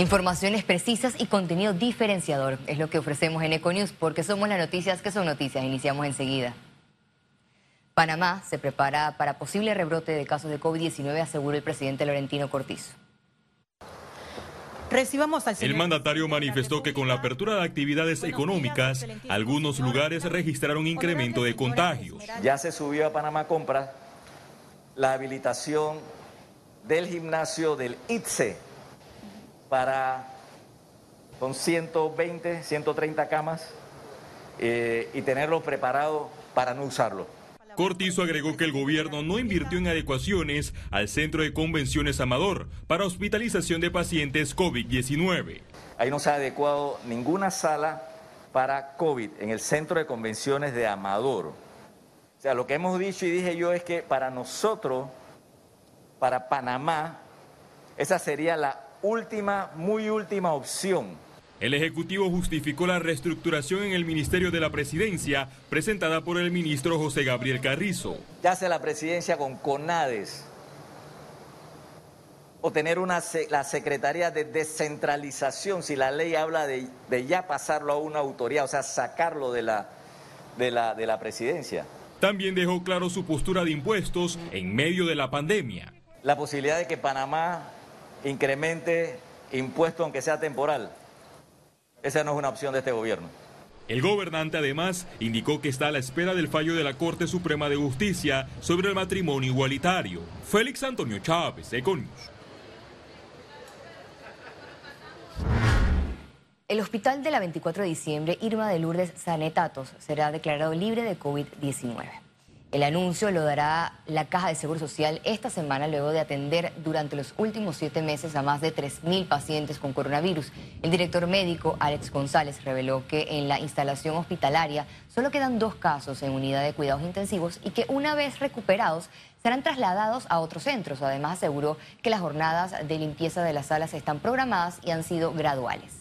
Informaciones precisas y contenido diferenciador es lo que ofrecemos en Econews porque somos las noticias que son noticias. Iniciamos enseguida. Panamá se prepara para posible rebrote de casos de COVID-19, aseguró el presidente Laurentino Cortizo. Recibamos al El mandatario manifestó que con la apertura de actividades económicas, algunos lugares registraron incremento de contagios. Ya se subió a Panamá Compra la habilitación del gimnasio del ITSE para con 120, 130 camas eh, y tenerlo preparado para no usarlo. Cortizo agregó que el gobierno no invirtió en adecuaciones al centro de convenciones Amador para hospitalización de pacientes COVID-19. Ahí no se ha adecuado ninguna sala para COVID en el centro de convenciones de Amador. O sea, lo que hemos dicho y dije yo es que para nosotros, para Panamá, esa sería la última, muy última opción. El Ejecutivo justificó la reestructuración en el Ministerio de la Presidencia presentada por el ministro José Gabriel Carrizo. Ya sea la presidencia con CONADES o tener una, la Secretaría de Descentralización, si la ley habla de, de ya pasarlo a una autoridad, o sea, sacarlo de la, de la, de la presidencia. También dejó claro su postura de impuestos en medio de la pandemia. La posibilidad de que Panamá incremente impuesto aunque sea temporal. Esa no es una opción de este gobierno. El gobernante además indicó que está a la espera del fallo de la Corte Suprema de Justicia sobre el matrimonio igualitario. Félix Antonio Chávez, Econius. El hospital de la 24 de diciembre, Irma de Lourdes Sanetatos, será declarado libre de COVID-19. El anuncio lo dará la Caja de Seguro Social esta semana luego de atender durante los últimos siete meses a más de 3.000 pacientes con coronavirus. El director médico Alex González reveló que en la instalación hospitalaria solo quedan dos casos en unidad de cuidados intensivos y que una vez recuperados serán trasladados a otros centros. Además aseguró que las jornadas de limpieza de las salas están programadas y han sido graduales.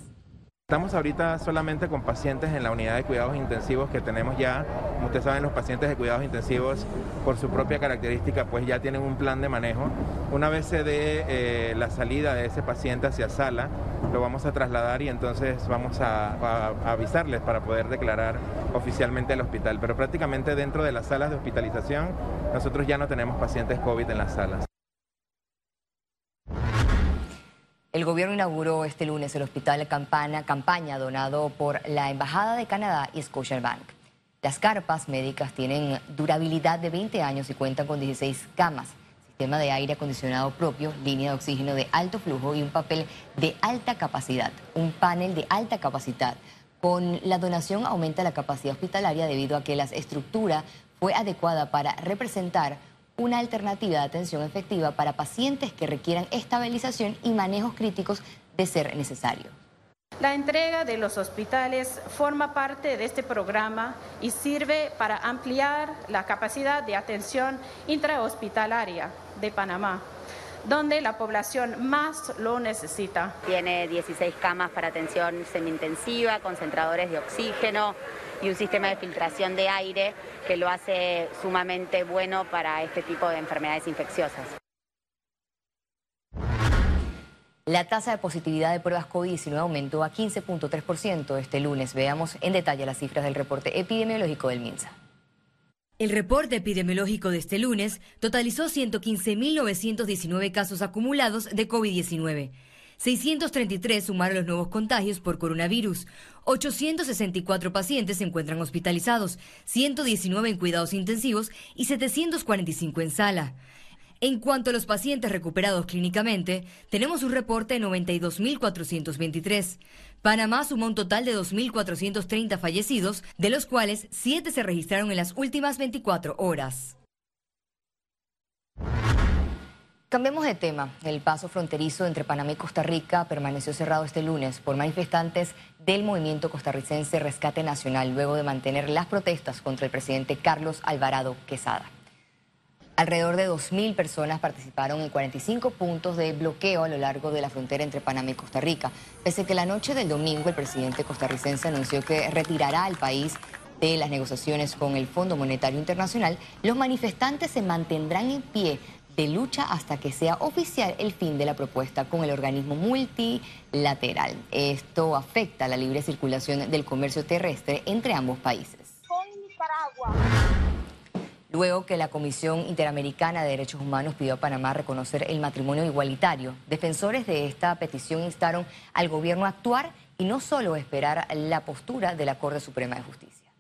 Estamos ahorita solamente con pacientes en la unidad de cuidados intensivos que tenemos ya, como ustedes saben, los pacientes de cuidados intensivos por su propia característica pues ya tienen un plan de manejo. Una vez se dé eh, la salida de ese paciente hacia sala, lo vamos a trasladar y entonces vamos a, a avisarles para poder declarar oficialmente el hospital. Pero prácticamente dentro de las salas de hospitalización nosotros ya no tenemos pacientes COVID en las salas. El gobierno inauguró este lunes el Hospital Campana, Campaña donado por la Embajada de Canadá y Scotiabank. Las carpas médicas tienen durabilidad de 20 años y cuentan con 16 camas, sistema de aire acondicionado propio, línea de oxígeno de alto flujo y un papel de alta capacidad, un panel de alta capacidad. Con la donación aumenta la capacidad hospitalaria debido a que la estructura fue adecuada para representar una alternativa de atención efectiva para pacientes que requieran estabilización y manejos críticos de ser necesario. La entrega de los hospitales forma parte de este programa y sirve para ampliar la capacidad de atención intrahospitalaria de Panamá donde la población más lo necesita. Tiene 16 camas para atención semi-intensiva, concentradores de oxígeno, y un sistema de filtración de aire que lo hace sumamente bueno para este tipo de enfermedades infecciosas. La tasa de positividad de pruebas COVID-19 aumentó a 15.3% este lunes. Veamos en detalle las cifras del reporte epidemiológico del MINSA. El reporte epidemiológico de este lunes totalizó 115.919 casos acumulados de COVID-19. 633 sumaron los nuevos contagios por coronavirus. 864 pacientes se encuentran hospitalizados, 119 en cuidados intensivos y 745 en sala. En cuanto a los pacientes recuperados clínicamente, tenemos un reporte de 92.423. Panamá sumó un total de 2.430 fallecidos, de los cuales 7 se registraron en las últimas 24 horas. Cambiemos de tema. El paso fronterizo entre Panamá y Costa Rica permaneció cerrado este lunes por manifestantes del movimiento costarricense Rescate Nacional luego de mantener las protestas contra el presidente Carlos Alvarado Quesada. Alrededor de 2.000 personas participaron en 45 puntos de bloqueo a lo largo de la frontera entre Panamá y Costa Rica, pese que la noche del domingo el presidente costarricense anunció que retirará al país de las negociaciones con el Fondo Monetario Internacional, los manifestantes se mantendrán en pie de lucha hasta que sea oficial el fin de la propuesta con el organismo multilateral. Esto afecta la libre circulación del comercio terrestre entre ambos países. Luego que la Comisión Interamericana de Derechos Humanos pidió a Panamá reconocer el matrimonio igualitario, defensores de esta petición instaron al gobierno a actuar y no solo esperar la postura de la Corte Suprema de Justicia.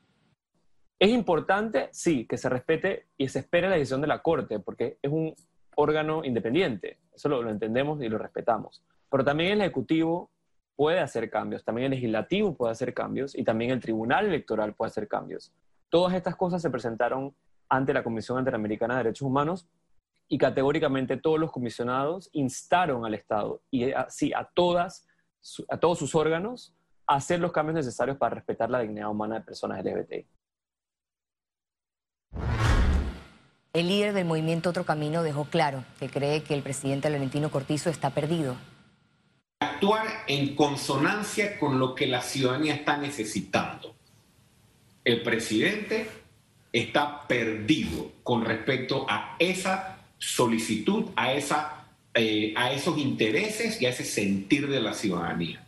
Es importante, sí, que se respete y se espere la decisión de la Corte, porque es un órgano independiente. Eso lo, lo entendemos y lo respetamos. Pero también el Ejecutivo puede hacer cambios, también el Legislativo puede hacer cambios y también el Tribunal Electoral puede hacer cambios. Todas estas cosas se presentaron ante la Comisión Interamericana de Derechos Humanos y categóricamente todos los comisionados instaron al Estado y así a, todas, a todos sus órganos a hacer los cambios necesarios para respetar la dignidad humana de personas LGBT. El líder del movimiento Otro Camino dejó claro que cree que el presidente Laurentino Cortizo está perdido. Actuar en consonancia con lo que la ciudadanía está necesitando. El presidente está perdido con respecto a esa solicitud, a, esa, eh, a esos intereses y a ese sentir de la ciudadanía.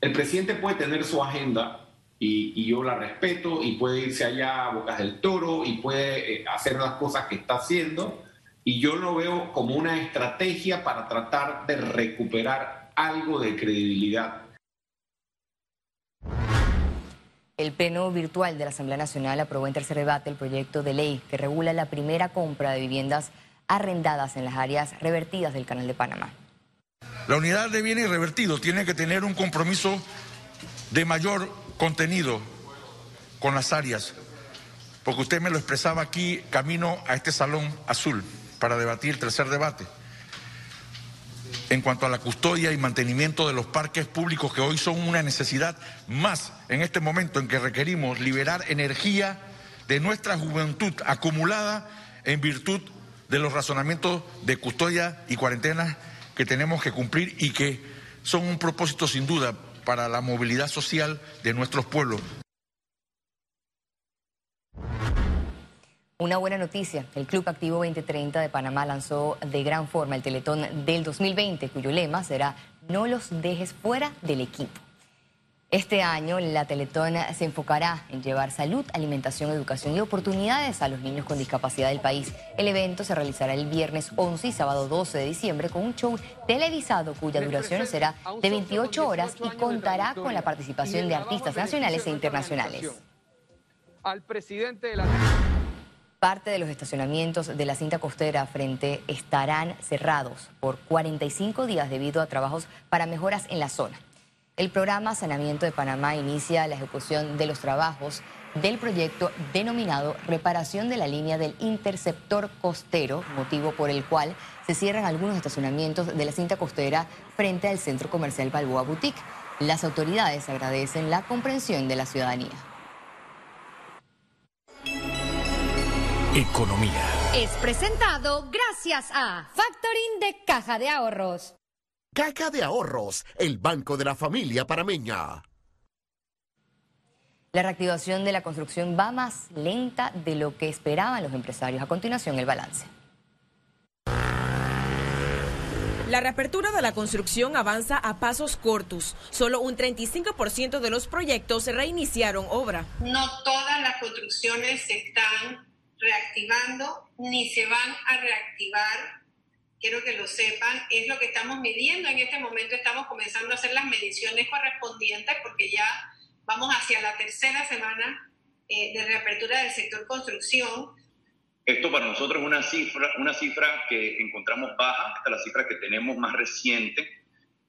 El presidente puede tener su agenda y, yo la respeto y puede irse allá a Bocas del Toro y puede eh, hacer las cosas que está haciendo y yo lo veo como una estrategia para tratar de recuperar algo de credibilidad El Pleno Virtual de la Asamblea Nacional aprobó en tercer debate el proyecto de ley que regula la primera compra de viviendas arrendadas en las áreas revertidas del Canal de Panamá. La unidad de bienes revertidos tiene que tener un compromiso de mayor contenido con las áreas, porque usted me lo expresaba aquí camino a este salón azul para debatir el tercer debate. En cuanto a la custodia y mantenimiento de los parques públicos que hoy son una necesidad más en este momento en que requerimos liberar energía de nuestra juventud acumulada en virtud de los razonamientos de custodia y cuarentena que tenemos que cumplir y que son un propósito sin duda para la movilidad social de nuestros pueblos. Una buena noticia, el Club Activo 2030 de Panamá lanzó de gran forma el Teletón del 2020, cuyo lema será No los dejes fuera del equipo. Este año la Teletón se enfocará en llevar salud, alimentación, educación y oportunidades a los niños con discapacidad del país. El evento se realizará el viernes 11 y sábado 12 de diciembre con un show televisado cuya duración será de 28 horas y contará con la participación de artistas nacionales e internacionales. Al presidente de la... Parte de los estacionamientos de la cinta costera frente estarán cerrados por 45 días debido a trabajos para mejoras en la zona. El programa Sanamiento de Panamá inicia la ejecución de los trabajos del proyecto denominado Reparación de la línea del interceptor costero, motivo por el cual se cierran algunos estacionamientos de la cinta costera frente al centro comercial Balboa Boutique. Las autoridades agradecen la comprensión de la ciudadanía. Economía. Es presentado gracias a Factoring de Caja de Ahorros. Caja de Ahorros, el banco de la familia parameña. La reactivación de la construcción va más lenta de lo que esperaban los empresarios. A continuación, el balance. La reapertura de la construcción avanza a pasos cortos. Solo un 35% de los proyectos reiniciaron obra. No todas las construcciones están reactivando ni se van a reactivar. Quiero que lo sepan, es lo que estamos midiendo en este momento. Estamos comenzando a hacer las mediciones correspondientes porque ya vamos hacia la tercera semana eh, de reapertura del sector construcción. Esto para nosotros es una cifra, una cifra que encontramos baja, esta es la cifra que tenemos más reciente,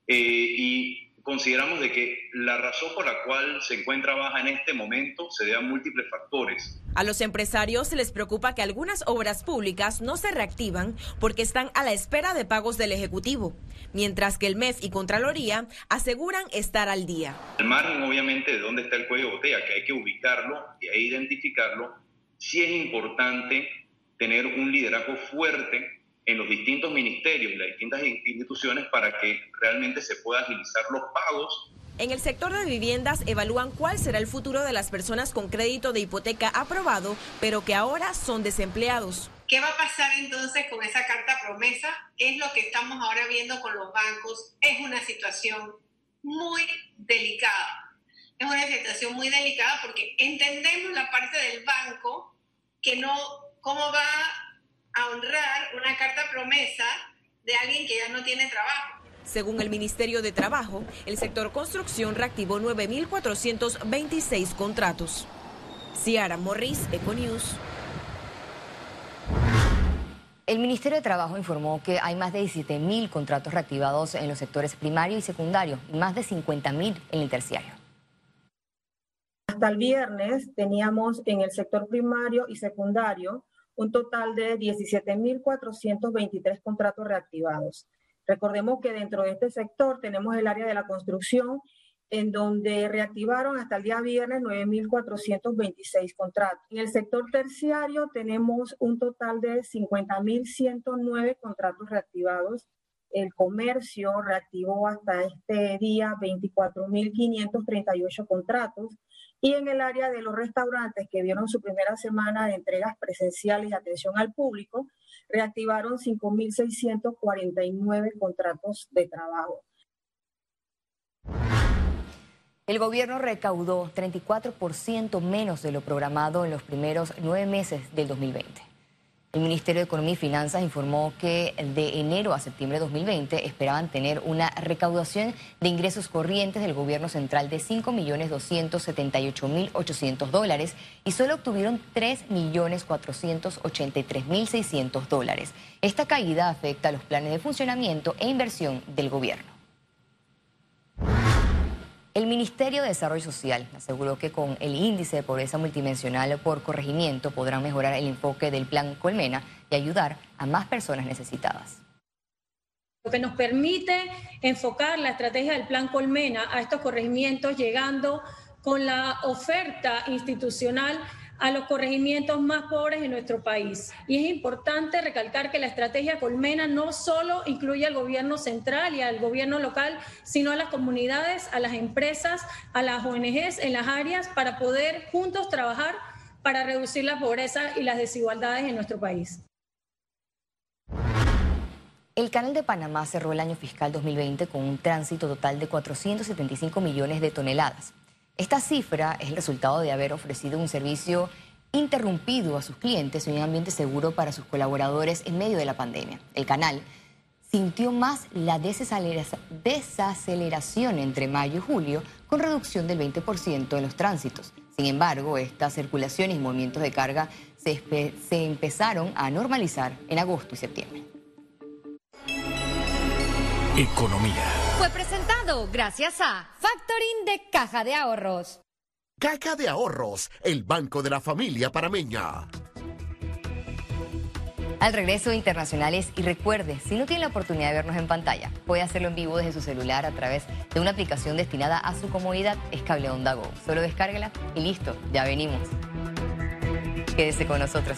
eh, y consideramos de que la razón por la cual se encuentra baja en este momento se debe a múltiples factores. A los empresarios se les preocupa que algunas obras públicas no se reactivan porque están a la espera de pagos del Ejecutivo, mientras que el MEF y Contraloría aseguran estar al día. El margen, obviamente, de dónde está el cuello de botella, que hay que ubicarlo y identificarlo, sí es importante tener un liderazgo fuerte en los distintos ministerios y las distintas instituciones para que realmente se puedan agilizar los pagos. En el sector de viviendas evalúan cuál será el futuro de las personas con crédito de hipoteca aprobado, pero que ahora son desempleados. ¿Qué va a pasar entonces con esa carta promesa? Es lo que estamos ahora viendo con los bancos. Es una situación muy delicada. Es una situación muy delicada porque entendemos la parte del banco que no, cómo va a honrar una carta promesa de alguien que ya no tiene trabajo. Según el Ministerio de Trabajo, el sector construcción reactivó 9.426 contratos. Ciara Morris, Econews. El Ministerio de Trabajo informó que hay más de 17.000 contratos reactivados en los sectores primario y secundario y más de 50.000 en el terciario. Hasta el viernes teníamos en el sector primario y secundario un total de 17.423 contratos reactivados. Recordemos que dentro de este sector tenemos el área de la construcción en donde reactivaron hasta el día viernes 9.426 contratos. En el sector terciario tenemos un total de 50.109 contratos reactivados. El comercio reactivó hasta este día 24.538 contratos. Y en el área de los restaurantes que dieron su primera semana de entregas presenciales y atención al público, reactivaron 5.649 contratos de trabajo. El gobierno recaudó 34% menos de lo programado en los primeros nueve meses del 2020. El Ministerio de Economía y Finanzas informó que de enero a septiembre de 2020 esperaban tener una recaudación de ingresos corrientes del gobierno central de 5.278.800 dólares y solo obtuvieron 3.483.600 dólares. Esta caída afecta a los planes de funcionamiento e inversión del gobierno. El Ministerio de Desarrollo Social aseguró que con el índice de pobreza multidimensional por corregimiento podrán mejorar el enfoque del plan Colmena y ayudar a más personas necesitadas. Lo que nos permite enfocar la estrategia del plan Colmena a estos corregimientos llegando con la oferta institucional a los corregimientos más pobres en nuestro país. Y es importante recalcar que la estrategia Colmena no solo incluye al gobierno central y al gobierno local, sino a las comunidades, a las empresas, a las ONGs en las áreas para poder juntos trabajar para reducir la pobreza y las desigualdades en nuestro país. El Canal de Panamá cerró el año fiscal 2020 con un tránsito total de 475 millones de toneladas. Esta cifra es el resultado de haber ofrecido un servicio interrumpido a sus clientes y un ambiente seguro para sus colaboradores en medio de la pandemia. El canal sintió más la desaceleración entre mayo y julio con reducción del 20% en los tránsitos. Sin embargo, esta circulación y movimientos de carga se, se empezaron a normalizar en agosto y septiembre. Economía. Fue presentado gracias a Factoring de Caja de Ahorros. Caja de Ahorros, el banco de la familia parameña. Al regreso internacionales y recuerde, si no tiene la oportunidad de vernos en pantalla, puede hacerlo en vivo desde su celular a través de una aplicación destinada a su comodidad, es Cable Onda Go. Solo descárguela y listo, ya venimos. Quédese con nosotros.